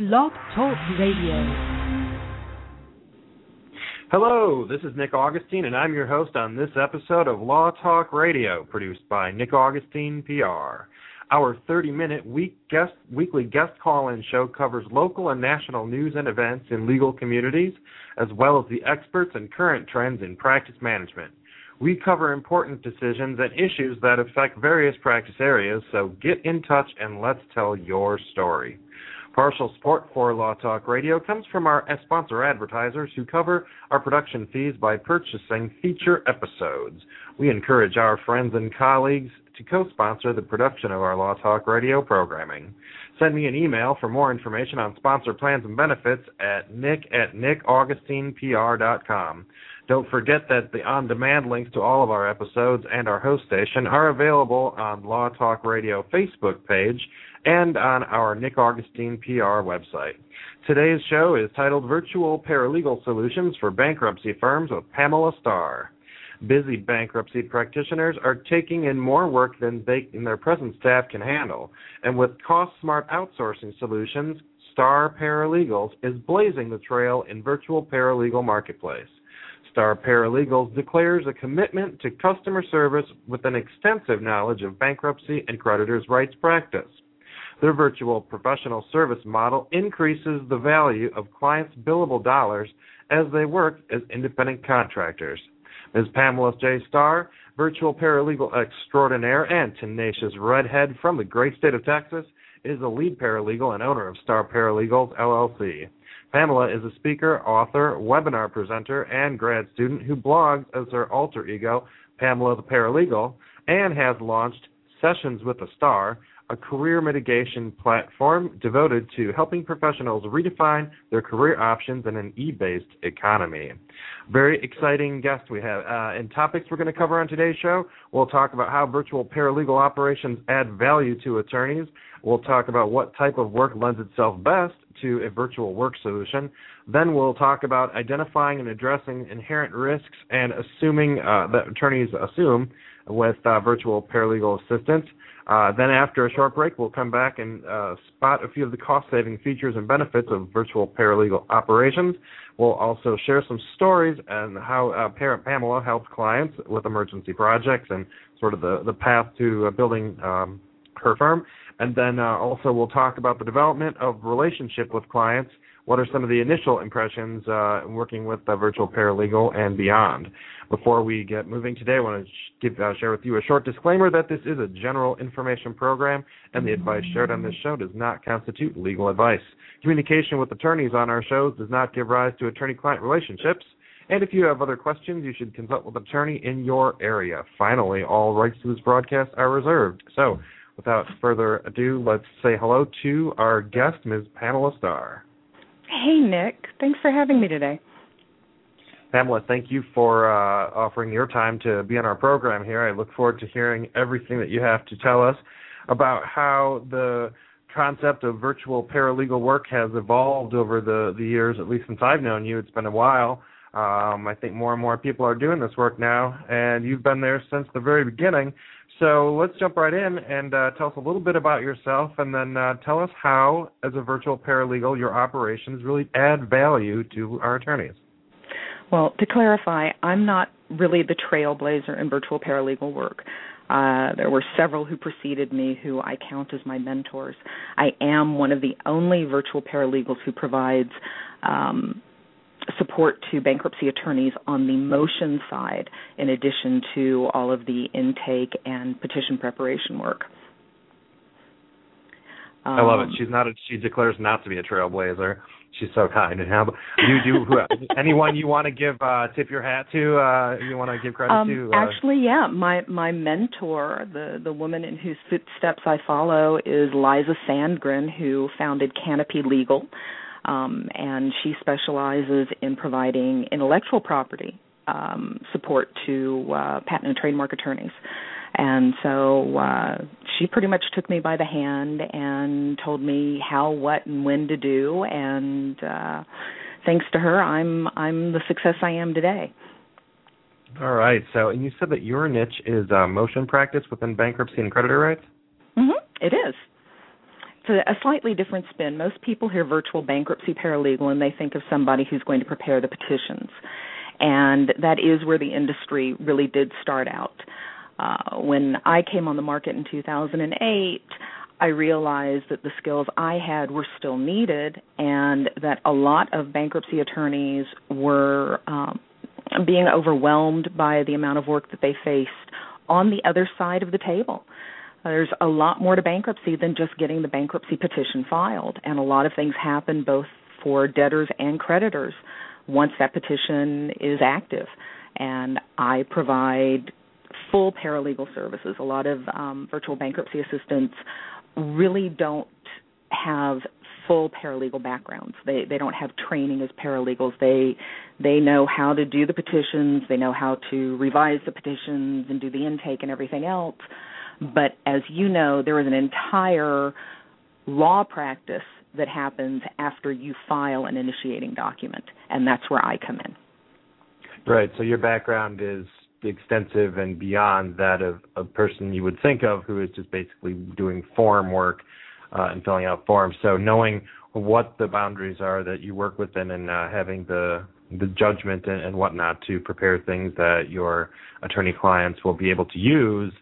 Blog Talk Radio. Hello, this is Nick Augustine, and I'm your host on this episode of Law Talk Radio, produced by Nick Augustine PR. Our 30 minute week guest, weekly guest call in show covers local and national news and events in legal communities, as well as the experts and current trends in practice management. We cover important decisions and issues that affect various practice areas, so get in touch and let's tell your story. Partial support for Law Talk Radio comes from our sponsor advertisers who cover our production fees by purchasing feature episodes. We encourage our friends and colleagues to co-sponsor the production of our Law Talk Radio programming. Send me an email for more information on sponsor plans and benefits at nick at nickaugustinepr.com. Don't forget that the on-demand links to all of our episodes and our host station are available on Law Talk Radio Facebook page and on our Nick Augustine PR website. Today's show is titled Virtual Paralegal Solutions for Bankruptcy Firms with Pamela Starr. Busy bankruptcy practitioners are taking in more work than they and their present staff can handle, and with cost-smart outsourcing solutions, Starr Paralegals is blazing the trail in virtual paralegal marketplace. Starr Paralegals declares a commitment to customer service with an extensive knowledge of bankruptcy and creditors' rights practice. Their virtual professional service model increases the value of clients' billable dollars as they work as independent contractors. Ms. Pamela J. Starr, virtual paralegal extraordinaire and tenacious redhead from the great state of Texas, is a lead paralegal and owner of Starr Paralegals LLC. Pamela is a speaker, author, webinar presenter, and grad student who blogs as her alter ego, Pamela the Paralegal, and has launched Sessions with a Starr, a career mitigation platform devoted to helping professionals redefine their career options in an e-based economy. Very exciting guest we have. Uh, and topics we're going to cover on today's show, we'll talk about how virtual paralegal operations add value to attorneys. We'll talk about what type of work lends itself best to a virtual work solution. Then we'll talk about identifying and addressing inherent risks and assuming uh, that attorneys assume with uh, virtual paralegal assistance. Uh, then, after a short break, we'll come back and uh, spot a few of the cost saving features and benefits of virtual paralegal operations. We'll also share some stories and how uh, Parent Pamela helps clients with emergency projects and sort of the, the path to uh, building um, her firm. And then uh, also, we'll talk about the development of relationship with clients what are some of the initial impressions uh, working with the virtual paralegal and beyond? Before we get moving today, I want to give, uh, share with you a short disclaimer that this is a general information program, and the advice shared on this show does not constitute legal advice. Communication with attorneys on our shows does not give rise to attorney-client relationships. And if you have other questions, you should consult with an attorney in your area. Finally, all rights to this broadcast are reserved. So, without further ado, let's say hello to our guest, Ms. Pamela Starr. Hey, Nick. Thanks for having me today. Pamela, thank you for uh, offering your time to be on our program here. I look forward to hearing everything that you have to tell us about how the concept of virtual paralegal work has evolved over the, the years, at least since I've known you. It's been a while. Um, I think more and more people are doing this work now, and you've been there since the very beginning. So let's jump right in and uh, tell us a little bit about yourself, and then uh, tell us how, as a virtual paralegal, your operations really add value to our attorneys. Well, to clarify, I'm not really the trailblazer in virtual paralegal work. Uh, there were several who preceded me who I count as my mentors. I am one of the only virtual paralegals who provides um, support to bankruptcy attorneys on the motion side, in addition to all of the intake and petition preparation work. Um, I love it. Um, she's not. A, she declares not to be a trailblazer. She's so kind. And how you do? Who, anyone you want to give uh, tip your hat to? Uh, you want to give credit um, to? Uh, actually, yeah. My my mentor, the the woman in whose footsteps I follow, is Liza Sandgren, who founded Canopy Legal, um, and she specializes in providing intellectual property um, support to uh, patent and trademark attorneys. And so uh, she pretty much took me by the hand and told me how, what, and when to do. And uh, thanks to her, I'm I'm the success I am today. All right. So, and you said that your niche is uh, motion practice within bankruptcy and creditor rights. Mm-hmm. It is. A, a slightly different spin. Most people hear virtual bankruptcy paralegal and they think of somebody who's going to prepare the petitions, and that is where the industry really did start out. Uh, when I came on the market in 2008, I realized that the skills I had were still needed, and that a lot of bankruptcy attorneys were um, being overwhelmed by the amount of work that they faced on the other side of the table. There's a lot more to bankruptcy than just getting the bankruptcy petition filed, and a lot of things happen both for debtors and creditors once that petition is active. And I provide full paralegal services. A lot of um, virtual bankruptcy assistants really don't have full paralegal backgrounds. They they don't have training as paralegals. They they know how to do the petitions, they know how to revise the petitions and do the intake and everything else. But as you know, there is an entire law practice that happens after you file an initiating document, and that's where I come in. Right. So your background is extensive and beyond that of a person you would think of who is just basically doing form work uh, and filling out forms. So knowing what the boundaries are that you work within and uh, having the the judgment and, and whatnot to prepare things that your attorney clients will be able to use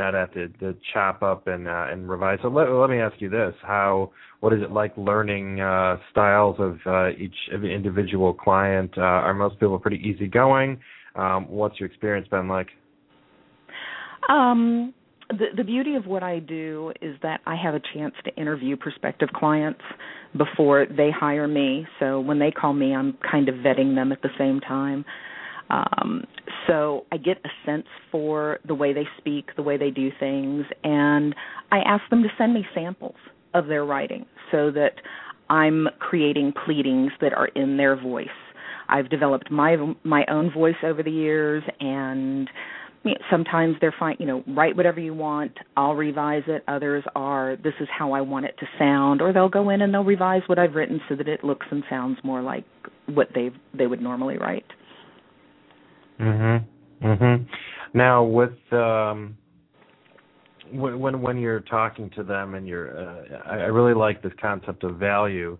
and not have to, to chop up and uh, and revise. So let, let me ask you this: How what is it like learning uh, styles of uh, each of individual client? Uh, are most people pretty easygoing? Um, what's your experience been like? Um, the, the beauty of what I do is that I have a chance to interview prospective clients before they hire me. So when they call me, I'm kind of vetting them at the same time. Um, so I get a sense for the way they speak, the way they do things, and I ask them to send me samples of their writing so that I'm creating pleadings that are in their voice. I've developed my my own voice over the years, and sometimes they're fine. You know, write whatever you want. I'll revise it. Others are this is how I want it to sound, or they'll go in and they'll revise what I've written so that it looks and sounds more like what they they would normally write. Mhm. Mhm. Now with um when when when you're talking to them and you're uh, I, I really like this concept of value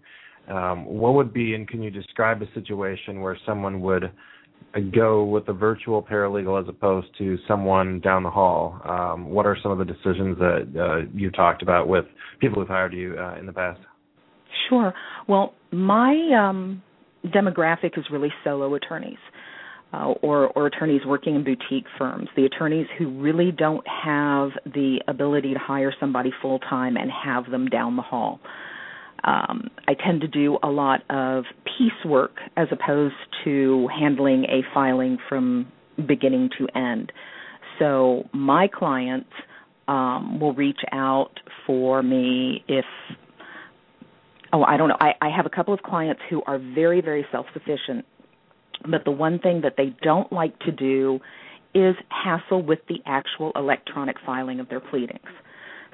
um, what would be, and can you describe a situation where someone would uh, go with a virtual paralegal as opposed to someone down the hall? Um, what are some of the decisions that uh, you talked about with people who've hired you uh, in the past? Sure. Well, my um, demographic is really solo attorneys. Uh, or, or attorneys working in boutique firms, the attorneys who really don't have the ability to hire somebody full time and have them down the hall. Um, I tend to do a lot of piecework as opposed to handling a filing from beginning to end. So my clients um, will reach out for me if oh I don't know I, I have a couple of clients who are very very self sufficient, but the one thing that they don't like to do is hassle with the actual electronic filing of their pleadings.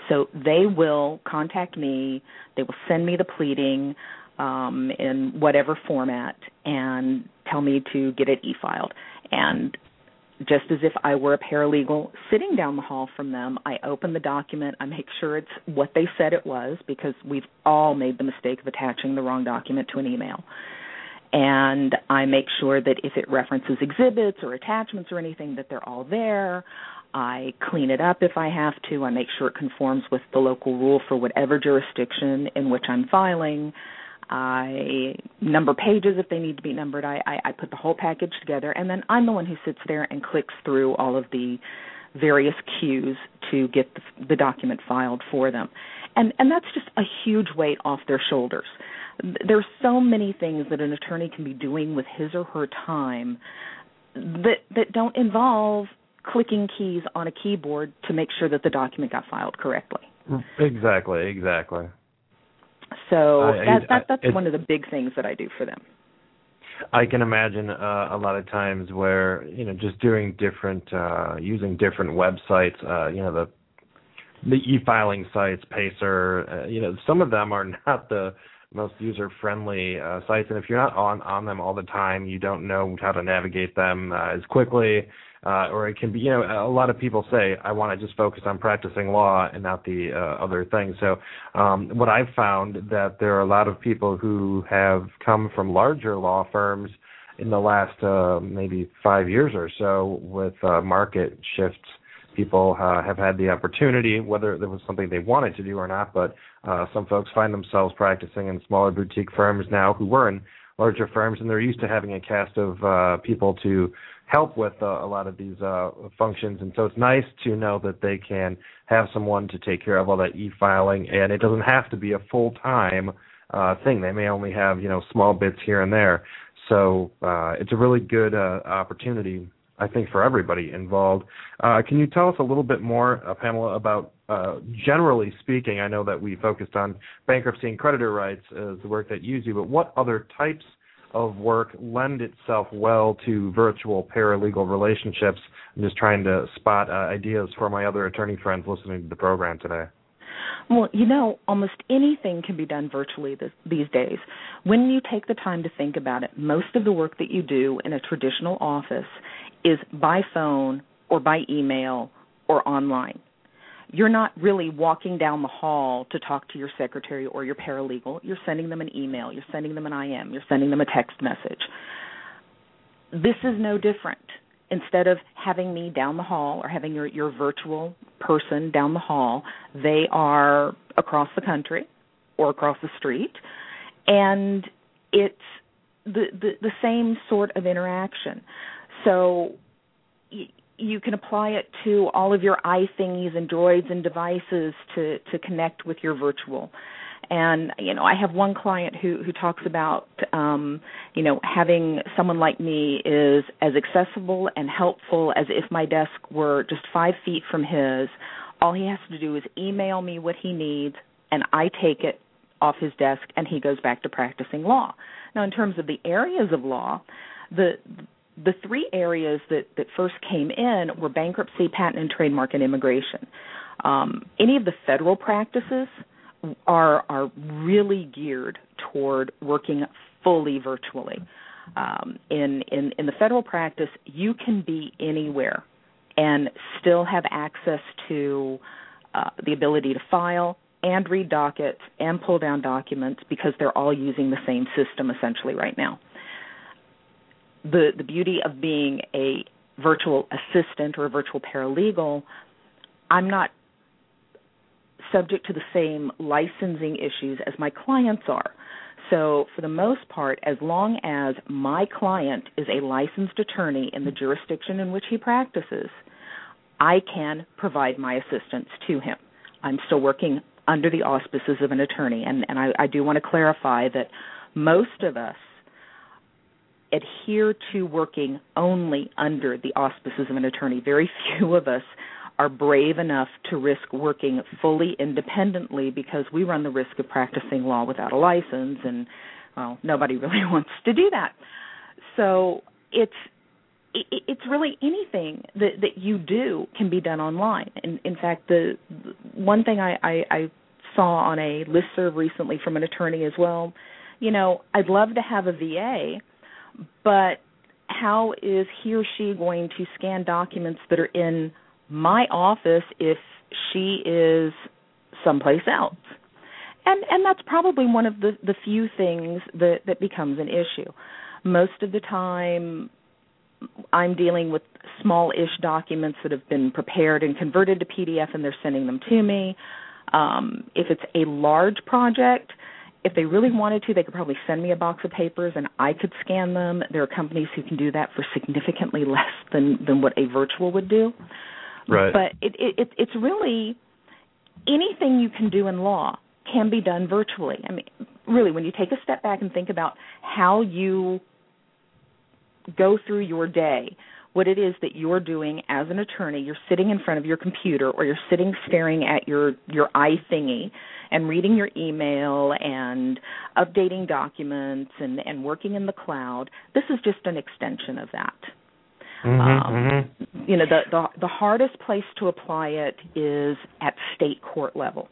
So they will contact me, they will send me the pleading um, in whatever format and tell me to get it e filed. And just as if I were a paralegal sitting down the hall from them, I open the document, I make sure it's what they said it was because we've all made the mistake of attaching the wrong document to an email. And I make sure that if it references exhibits or attachments or anything that they're all there. I clean it up if I have to. I make sure it conforms with the local rule for whatever jurisdiction in which I'm filing. I number pages if they need to be numbered. I, I, I put the whole package together, and then I'm the one who sits there and clicks through all of the various cues to get the, the document filed for them. and and that's just a huge weight off their shoulders. There's so many things that an attorney can be doing with his or her time that that don't involve clicking keys on a keyboard to make sure that the document got filed correctly. Exactly, exactly. So I, that, that that's one of the big things that I do for them. I can imagine uh, a lot of times where you know just doing different uh, using different websites, uh, you know the the e-filing sites, Pacer, uh, you know some of them are not the most user friendly uh, sites, and if you're not on on them all the time, you don't know how to navigate them uh, as quickly uh, or it can be, you know, a lot of people say, I want to just focus on practicing law and not the uh, other things. So, um, what I've found that there are a lot of people who have come from larger law firms in the last uh, maybe five years or so with uh, market shifts. People uh, have had the opportunity, whether it was something they wanted to do or not, but uh, some folks find themselves practicing in smaller boutique firms now who were in larger firms, and they're used to having a cast of uh, people to help with uh, a lot of these uh, functions. And so it's nice to know that they can have someone to take care of all that e-filing, and it doesn't have to be a full-time uh, thing. They may only have you know small bits here and there. So uh, it's a really good uh, opportunity, I think, for everybody involved. Uh, can you tell us a little bit more, uh, Pamela, about uh, generally speaking? I know that we focused on bankruptcy and creditor rights as the work that you do, but what other types of work lend itself well to virtual paralegal relationships. I'm just trying to spot uh, ideas for my other attorney friends listening to the program today. Well, you know, almost anything can be done virtually this, these days. When you take the time to think about it, most of the work that you do in a traditional office is by phone or by email or online you're not really walking down the hall to talk to your secretary or your paralegal. You're sending them an email, you're sending them an IM, you're sending them a text message. This is no different. Instead of having me down the hall or having your, your virtual person down the hall, they are across the country or across the street. And it's the, the, the same sort of interaction. So you can apply it to all of your iThingies and droids and devices to to connect with your virtual. And you know, I have one client who who talks about um, you know having someone like me is as accessible and helpful as if my desk were just five feet from his. All he has to do is email me what he needs, and I take it off his desk, and he goes back to practicing law. Now, in terms of the areas of law, the the three areas that, that first came in were bankruptcy, patent and trademark, and immigration. Um, any of the federal practices are are really geared toward working fully virtually. Um, in, in in the federal practice, you can be anywhere and still have access to uh, the ability to file and read dockets and pull down documents because they're all using the same system essentially right now the the beauty of being a virtual assistant or a virtual paralegal, I'm not subject to the same licensing issues as my clients are. So, for the most part, as long as my client is a licensed attorney in the jurisdiction in which he practices, I can provide my assistance to him. I'm still working under the auspices of an attorney, and, and I, I do want to clarify that most of us adhere to working only under the auspices of an attorney. Very few of us are brave enough to risk working fully independently because we run the risk of practicing law without a license and well nobody really wants to do that so it's it's really anything that that you do can be done online and in fact the one thing i i, I saw on a listserv recently from an attorney as well you know i'd love to have a va but how is he or she going to scan documents that are in my office if she is someplace else? And and that's probably one of the the few things that that becomes an issue. Most of the time I'm dealing with small-ish documents that have been prepared and converted to PDF and they're sending them to me. Um, if it's a large project, if they really wanted to, they could probably send me a box of papers and I could scan them. There are companies who can do that for significantly less than than what a virtual would do. Right. But it, it it's really anything you can do in law can be done virtually. I mean, really, when you take a step back and think about how you go through your day, what it is that you're doing as an attorney, you're sitting in front of your computer or you're sitting staring at your your eye thingy and reading your email and updating documents and and working in the cloud. This is just an extension of that. Mm-hmm, um, mm-hmm. You know, the, the the hardest place to apply it is at state court level,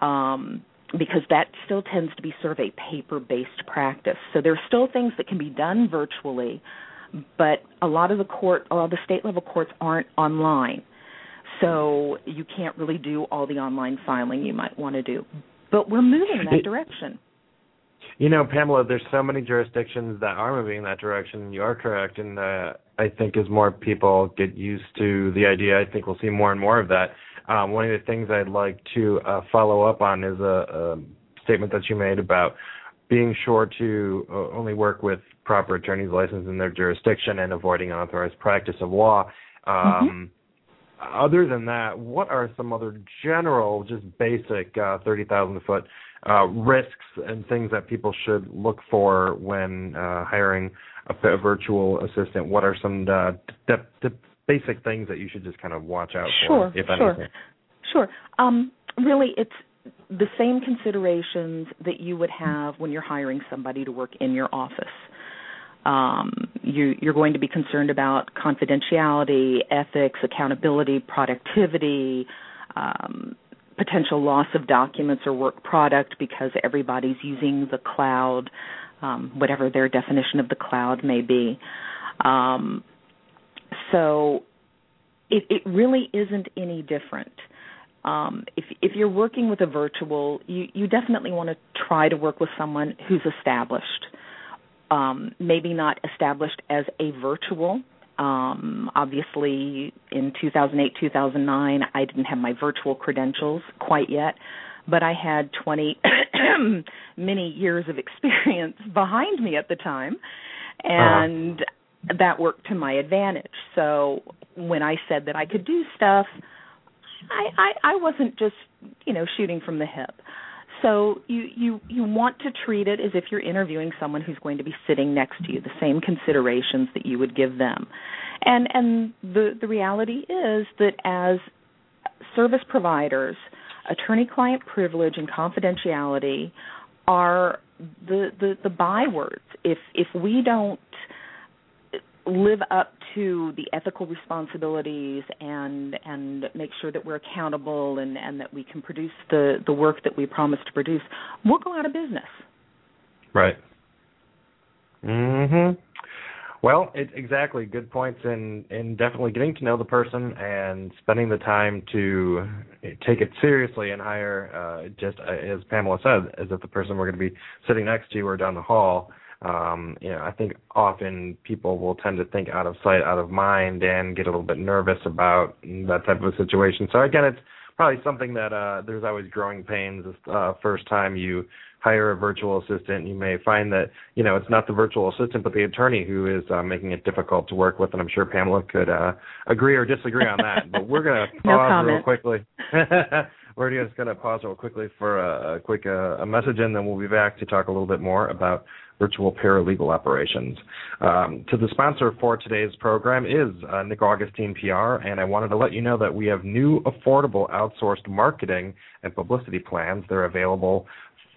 um, because that still tends to be sort of a paper-based practice. So there are still things that can be done virtually, but a lot of the court, a lot of the state level courts aren't online, so you can't really do all the online filing you might want to do. But we're moving in that direction. You know, Pamela, there's so many jurisdictions that are moving in that direction. You are correct, and uh, I think as more people get used to the idea, I think we'll see more and more of that. Um, one of the things I'd like to uh, follow up on is a, a statement that you made about being sure to uh, only work with proper attorneys licensed in their jurisdiction and avoiding unauthorized practice of law. Um, mm-hmm. Other than that, what are some other general, just basic uh, 30,000 foot uh, risks and things that people should look for when uh, hiring a, a, virtual assistant? What are some uh, the, the basic things that you should just kind of watch out for, sure, if sure. anything? Sure. Um, really, it's the same considerations that you would have when you're hiring somebody to work in your office. Um, you, you're going to be concerned about confidentiality, ethics, accountability, productivity, um, potential loss of documents or work product because everybody's using the cloud, um, whatever their definition of the cloud may be. Um, so it, it really isn't any different. Um, if if you're working with a virtual, you you definitely want to try to work with someone who's established. Um, maybe not established as a virtual, um, obviously, in 2008, 2009, I didn't have my virtual credentials quite yet, but I had 20 many years of experience behind me at the time, uh-huh. and uh-huh. that worked to my advantage. So when I said that I could do stuff, I, I, I wasn't just you know shooting from the hip. So you you you want to treat it as if you're interviewing someone who's going to be sitting next to you, the same considerations that you would give them. And and the the reality is that as service providers, attorney client privilege and confidentiality are the the the bywords. If if we don't live up to the ethical responsibilities and and make sure that we're accountable and and that we can produce the the work that we promise to produce, we'll go out of business. Right. Mhm. Well, it, exactly. Good points, in and definitely getting to know the person and spending the time to take it seriously and hire, uh, just uh, as Pamela said, as if the person we're going to be sitting next to or down the hall um, you know, I think often people will tend to think out of sight, out of mind, and get a little bit nervous about that type of a situation. So again, it's probably something that uh, there's always growing pains. Uh, first time you hire a virtual assistant, you may find that you know it's not the virtual assistant, but the attorney who is uh, making it difficult to work with. And I'm sure Pamela could uh, agree or disagree on that. but we're going to pause no real quickly. we're just going to pause real quickly for a, a quick uh, a message, and then we'll be back to talk a little bit more about virtual paralegal operations. Um, to the sponsor for today's program is uh, Nick Augustine PR, and I wanted to let you know that we have new affordable outsourced marketing and publicity plans. They're available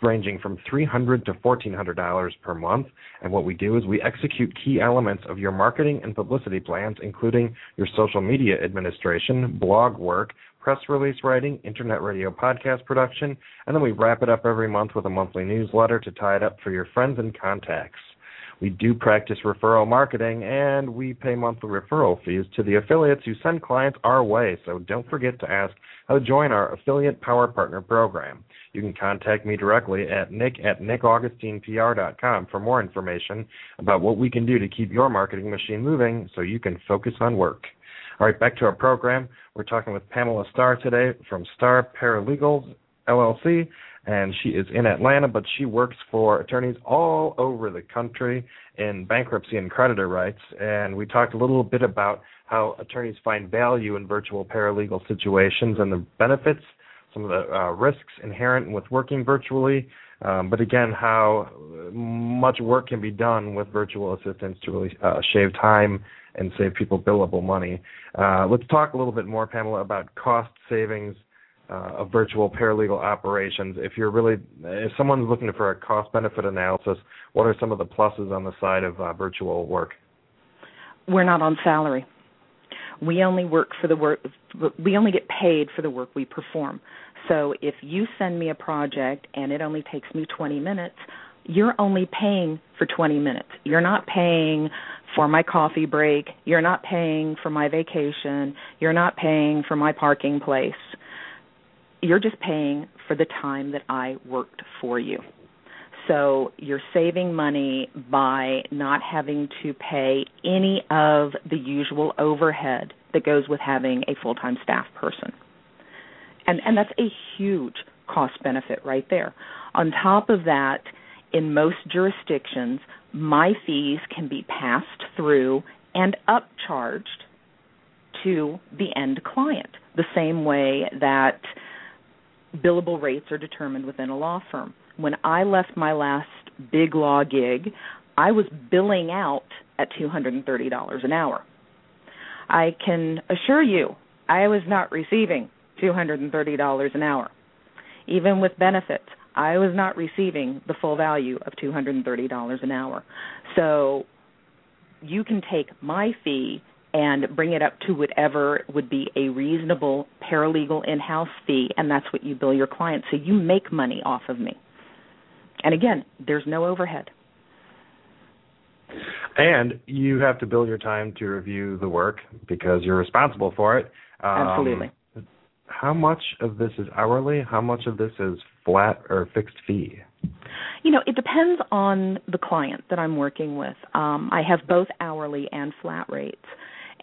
ranging from $300 to $1,400 per month. And what we do is we execute key elements of your marketing and publicity plans, including your social media administration, blog work, press release writing, internet radio podcast production, and then we wrap it up every month with a monthly newsletter to tie it up for your friends and contacts. We do practice referral marketing and we pay monthly referral fees to the affiliates who send clients our way, so don't forget to ask how to join our affiliate power partner program. You can contact me directly at nick at nickaugustinepr.com for more information about what we can do to keep your marketing machine moving so you can focus on work. All right, back to our program. We're talking with Pamela Starr today from Starr Paralegals LLC, and she is in Atlanta, but she works for attorneys all over the country in bankruptcy and creditor rights. And we talked a little bit about how attorneys find value in virtual paralegal situations and the benefits. some of the uh, risks inherent with working virtually, um, but again, how much work can be done with virtual assistants to really uh, shave time and save people billable money. Uh, let's talk a little bit more, Pamela, about cost savings uh, of virtual paralegal operations. If you're really, if someone's looking for a cost benefit analysis, what are some of the pluses on the side of uh, virtual work? We're not on salary. We only work for the work. We only get paid for the work we perform. So if you send me a project and it only takes me 20 minutes, you're only paying for 20 minutes. You're not paying for my coffee break. You're not paying for my vacation. You're not paying for my parking place. You're just paying for the time that I worked for you. So you're saving money by not having to pay any of the usual overhead that goes with having a full-time staff person. And and that's a huge cost benefit right there. On top of that, in most jurisdictions, my fees can be passed through and upcharged to the end client, the same way that billable rates are determined within a law firm. When I left my last big law gig, I was billing out at $230 an hour. I can assure you, I was not receiving $230 an hour. Even with benefits, I was not receiving the full value of $230 an hour. So you can take my fee and bring it up to whatever would be a reasonable paralegal in-house fee and that's what you bill your client so you make money off of me. And again there's no overhead. And you have to bill your time to review the work because you're responsible for it. Um, absolutely how much of this is hourly how much of this is flat or fixed fee you know it depends on the client that i'm working with um, i have both hourly and flat rates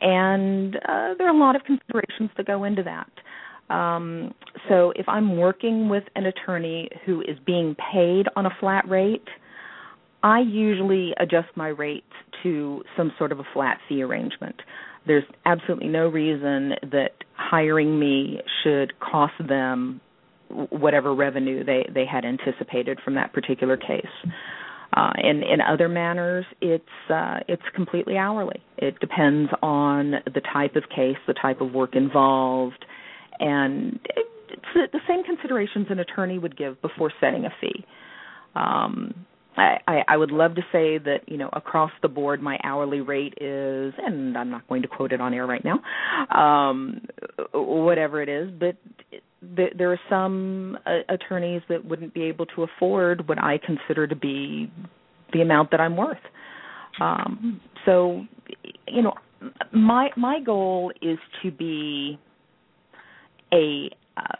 and uh, there are a lot of considerations that go into that. Um, so if I'm working with an attorney who is being paid on a flat rate, I usually adjust my rates to some sort of a flat fee arrangement. There's absolutely no reason that hiring me should cost them whatever revenue they, they had anticipated from that particular case. Uh, in in other manners, it's uh, it's completely hourly. It depends on the type of case, the type of work involved, and it's the same considerations an attorney would give before setting a fee. Um, I, I would love to say that you know across the board my hourly rate is, and I'm not going to quote it on air right now, um, whatever it is, but there are some uh, attorneys that wouldn't be able to afford what I consider to be the amount that I'm worth. Um, so, you know, my my goal is to be a uh,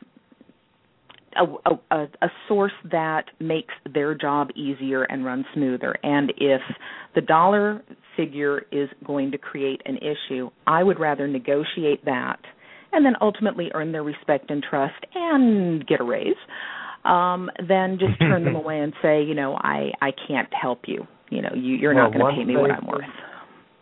a, a, a source that makes their job easier and run smoother. And if the dollar figure is going to create an issue, I would rather negotiate that and then ultimately earn their respect and trust and get a raise, um, then just turn them away and say, you know, I I can't help you. You know, you, you're well, not going to pay me what I'm worth.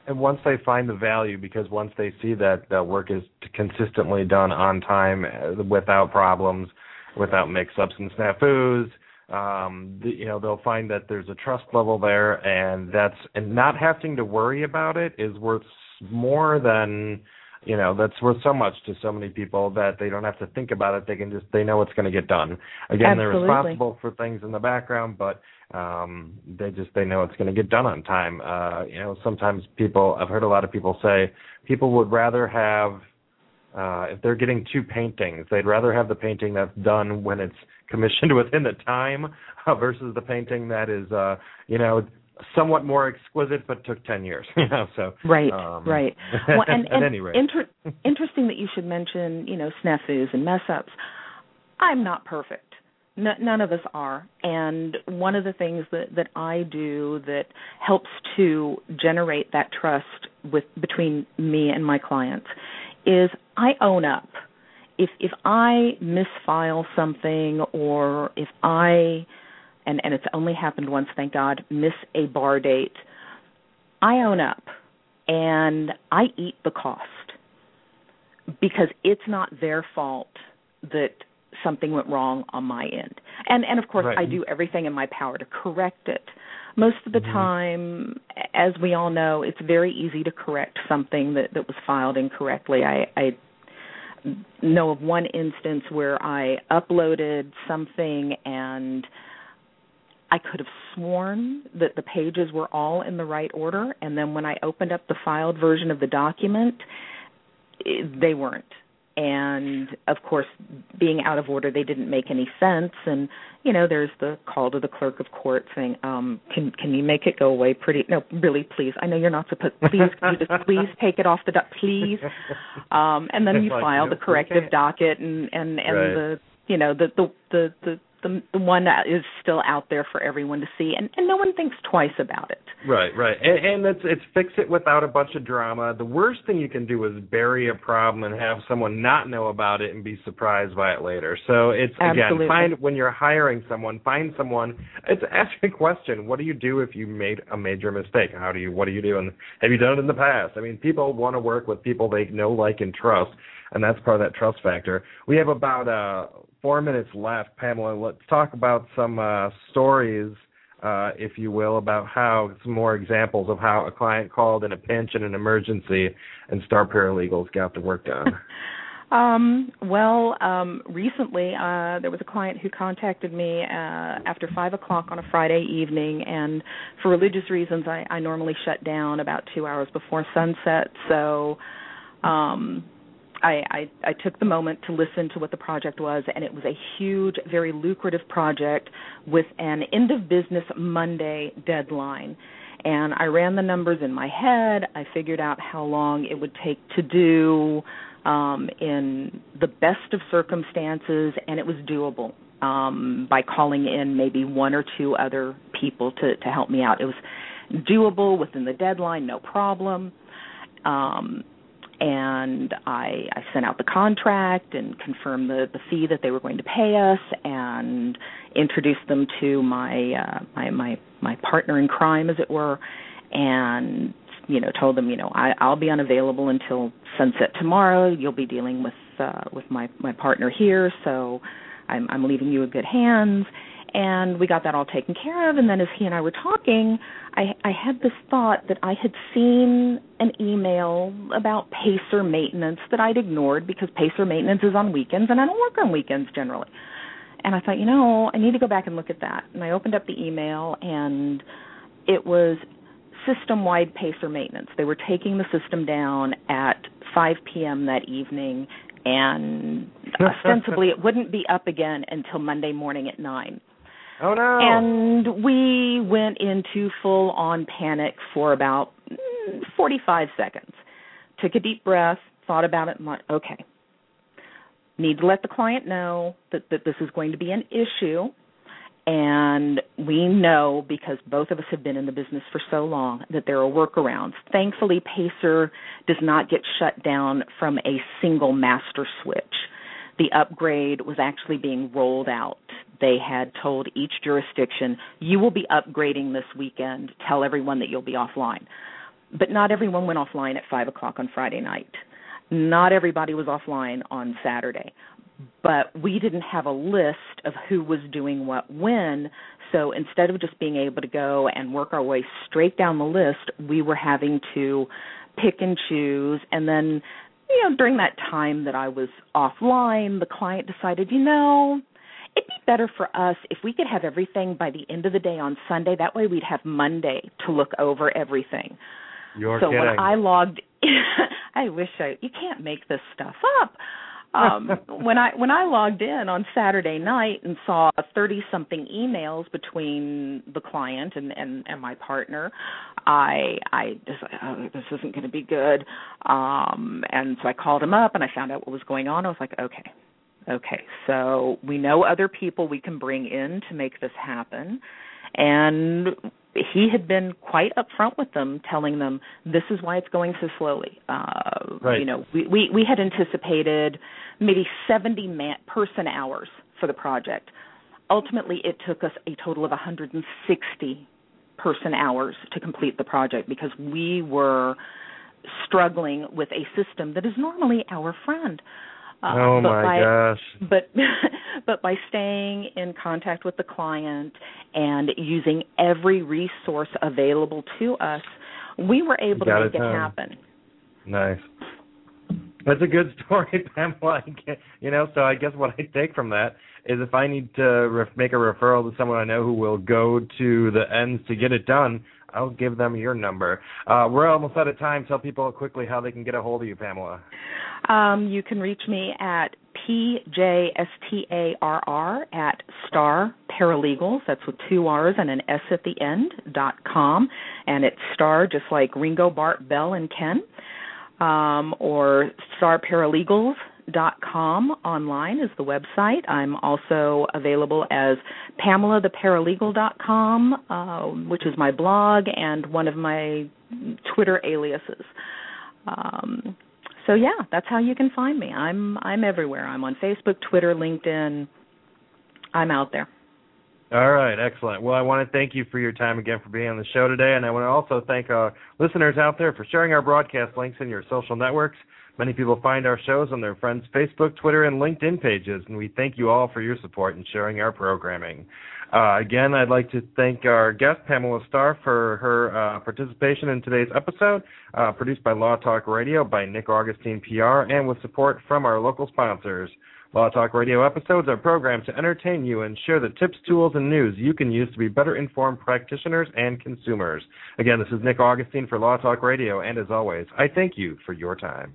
And once they find the value, because once they see that that work is consistently done on time, uh, without problems, without mix-ups and snafus, um, the, you know they'll find that there's a trust level there, and that's and not having to worry about it is worth more than you know that's worth so much to so many people that they don't have to think about it. They can just they know it's going to get done. Again Absolutely. they're responsible for things in the background but um they just they know it's going to get done on time. Uh you know sometimes people i've heard a lot of people say people would rather have uh if they're getting two paintings they'd rather have the painting that's done when it's commissioned within the time uh, versus the painting that is uh you know somewhat more exquisite, but took ten years. You know, so right, um, right. Well, and, at and any rate, inter- interesting that you should mention, you know, snafus and mess ups. I'm not perfect. None of us are. And one of the things that that I do that helps to generate that trust with between me and my clients is I own up. If if I misfile something or if I and and it's only happened once, thank God, miss a bar date, I own up and I eat the cost because it's not their fault that something went wrong on my end. And and of course right. I do everything in my power to correct it. Most of the mm-hmm. time, as we all know, it's very easy to correct something that that was filed incorrectly. I I know of one instance where I uploaded something and I could have sworn that the pages were all in the right order, and then when I opened up the filed version of the document, they weren't. And of course, being out of order, they didn't make any sense. And you know, there's the call to the clerk of court saying, um, "Can can you make it go away pretty? No, really, please. I know you're not supposed. Please, can you just please take it off the doc, please." Um, and then you file the corrective docket, and and and right. the you know the the the the the, the one that is still out there for everyone to see, and, and no one thinks twice about it. Right, right, and, and it's it's fix it without a bunch of drama. The worst thing you can do is bury a problem and have someone not know about it and be surprised by it later. So it's Absolutely. again, find when you're hiring someone, find someone. It's ask a question. What do you do if you made a major mistake? How do you? What do you do? And have you done it in the past? I mean, people want to work with people they know, like, and trust and that's part of that trust factor. We have about uh, four minutes left, Pamela. Let's talk about some uh, stories, uh, if you will, about how some more examples of how a client called in a pinch and an emergency, and Starr Paralegals got the work done. Um, well, um, recently uh, there was a client who contacted me uh, after five o'clock on a Friday evening, and for religious reasons, I, I normally shut down about two hours before sunset. So um, I, I, I took the moment to listen to what the project was, and it was a huge, very lucrative project with an end of business Monday deadline. And I ran the numbers in my head. I figured out how long it would take to do um, in the best of circumstances, and it was doable um, by calling in maybe one or two other people to, to help me out. It was doable within the deadline, no problem. Um, and I, I sent out the contract and confirmed the, the fee that they were going to pay us and introduced them to my uh, my my my partner in crime, as it were, and you know told them you know I, I'll be unavailable until sunset tomorrow. You'll be dealing with uh, with my my partner here, so I'm, I'm leaving you in good hands and we got that all taken care of and then as he and I were talking I I had this thought that I had seen an email about pacer maintenance that I'd ignored because pacer maintenance is on weekends and I don't work on weekends generally. And I thought, you know, I need to go back and look at that. And I opened up the email and it was system wide pacer maintenance. They were taking the system down at 5 p.m. that evening and ostensibly it wouldn't be up again until Monday morning at 9. Oh no! And we went into full on panic for about 45 seconds. Took a deep breath, thought about it, and went, okay. Need to let the client know that, that this is going to be an issue. And we know because both of us have been in the business for so long that there are workarounds. Thankfully, Pacer does not get shut down from a single master switch. The upgrade was actually being rolled out they had told each jurisdiction, you will be upgrading this weekend. Tell everyone that you'll be offline. But not everyone went offline at 5 o'clock on Friday night. Not everybody was offline on Saturday. But we didn't have a list of who was doing what when. So instead of just being able to go and work our way straight down the list, we were having to pick and choose. And then, you know, during that time that I was offline, the client decided, you know, it'd be better for us if we could have everything by the end of the day on Sunday. That way we'd have Monday to look over everything. You're so kidding. when I logged I wish I you can't make this stuff up. Um when I when I logged in on Saturday night and saw 30 something emails between the client and and and my partner, I I just oh, this isn't going to be good. Um and so I called him up and I found out what was going on. I was like, okay, Okay, so we know other people we can bring in to make this happen. And he had been quite upfront with them, telling them this is why it's going so slowly. Uh, right. You know, we, we we had anticipated maybe 70 man, person hours for the project. Ultimately, it took us a total of 160 person hours to complete the project because we were struggling with a system that is normally our friend Uh, oh my by, gosh! But but by staying in contact with the client and using every resource available to us, we were able to make it, it happen. Nice. That's a good story, Pamela. You know, so I guess what I take from that is if I need to ref- make a referral to someone I know who will go to the ends to get it done, I'll give them your number. Uh, we're almost out of time. Tell people quickly how they can get a hold of you, Pamela. Um, you can reach me at pjstarr at Starr Paralegals. That's with two R's and an S at the end. dot com, and it's Starr just like Ringo, Bart, Belle, and Ken, um, or Starr Paralegals dot com online is the website. I'm also available as Pamela dot com, uh, which is my blog and one of my Twitter aliases. Um, so yeah, that's how you can find me. I'm I'm everywhere. I'm on Facebook, Twitter, LinkedIn. I'm out there. All right, excellent. Well, I want to thank you for your time again for being on the show today, and I want to also thank our listeners out there for sharing our broadcast links in your social networks. Many people find our shows on their friends' Facebook, Twitter, and LinkedIn pages, and we thank you all for your support in sharing our programming. Uh, again, I'd like to thank our guest, Pamela Starr, for her uh, participation in today's episode, uh, produced by Law Talk Radio by Nick Augustine PR, and with support from our local sponsors. Law Talk Radio episodes are programmed to entertain you and share the tips, tools, and news you can use to be better informed practitioners and consumers. Again, this is Nick Augustine for Law Talk Radio, and as always, I thank you for your time.